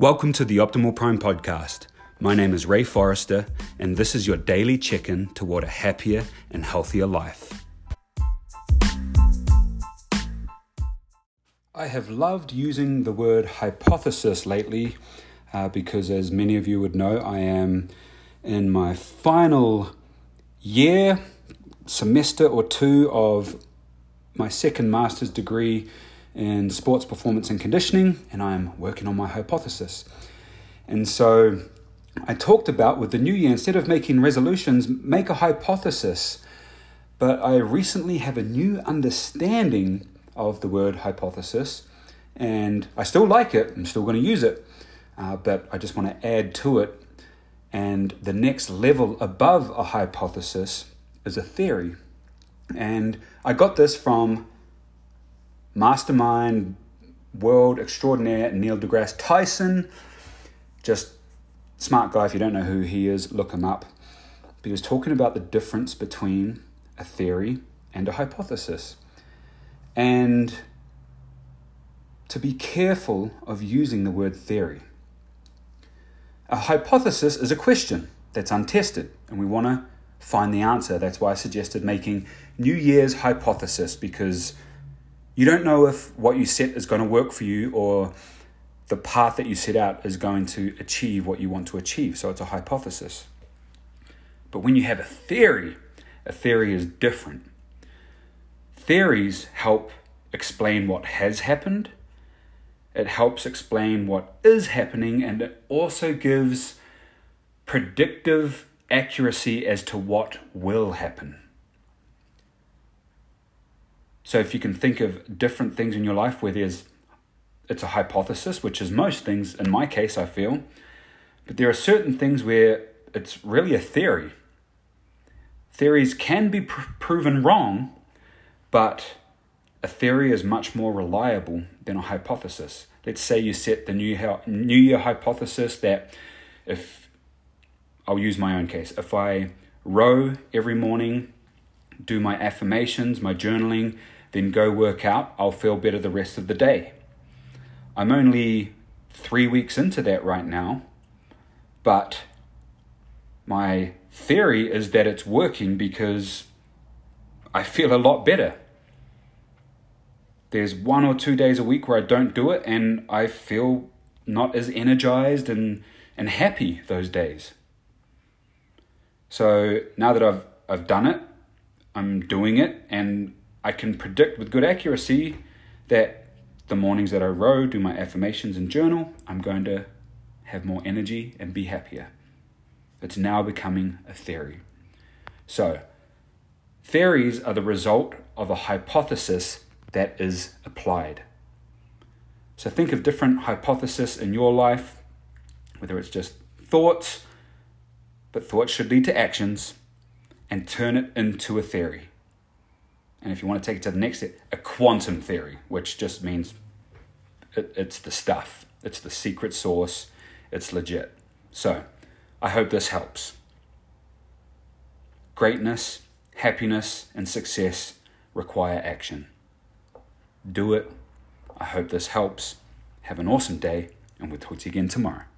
Welcome to the Optimal Prime podcast. My name is Ray Forrester, and this is your daily check in toward a happier and healthier life. I have loved using the word hypothesis lately uh, because, as many of you would know, I am in my final year, semester or two of my second master's degree in sports performance and conditioning, and I am working on my hypothesis. And so I talked about with the new year, instead of making resolutions, make a hypothesis. But I recently have a new understanding of the word hypothesis, and I still like it, I'm still going to use it, uh, but I just want to add to it. And the next level above a hypothesis is a theory. And I got this from mastermind, world extraordinaire Neil deGrasse Tyson. Just smart guy. If you don't know who he is, look him up. But he was talking about the difference between a theory and a hypothesis. And to be careful of using the word theory. A hypothesis is a question that's untested, and we want to find the answer. That's why I suggested making New Year's hypothesis because you don't know if what you set is going to work for you or the path that you set out is going to achieve what you want to achieve. So it's a hypothesis. But when you have a theory, a theory is different. Theories help explain what has happened, it helps explain what is happening, and it also gives predictive accuracy as to what will happen. So if you can think of different things in your life where there's it's a hypothesis, which is most things in my case, I feel, but there are certain things where it's really a theory. Theories can be pr- proven wrong, but a theory is much more reliable than a hypothesis. Let's say you set the new year, new year hypothesis that if I'll use my own case, if I row every morning, do my affirmations, my journaling, then go work out, I'll feel better the rest of the day. I'm only three weeks into that right now, but my theory is that it's working because I feel a lot better. There's one or two days a week where I don't do it and I feel not as energized and, and happy those days. So now that I've I've done it, I'm doing it and I can predict with good accuracy that the mornings that I row, do my affirmations and journal, I'm going to have more energy and be happier. It's now becoming a theory. So, theories are the result of a hypothesis that is applied. So, think of different hypotheses in your life, whether it's just thoughts, but thoughts should lead to actions, and turn it into a theory and if you want to take it to the next step, a quantum theory, which just means it, it's the stuff, it's the secret source, it's legit. So, I hope this helps. Greatness, happiness, and success require action. Do it. I hope this helps. Have an awesome day, and we'll talk to you again tomorrow.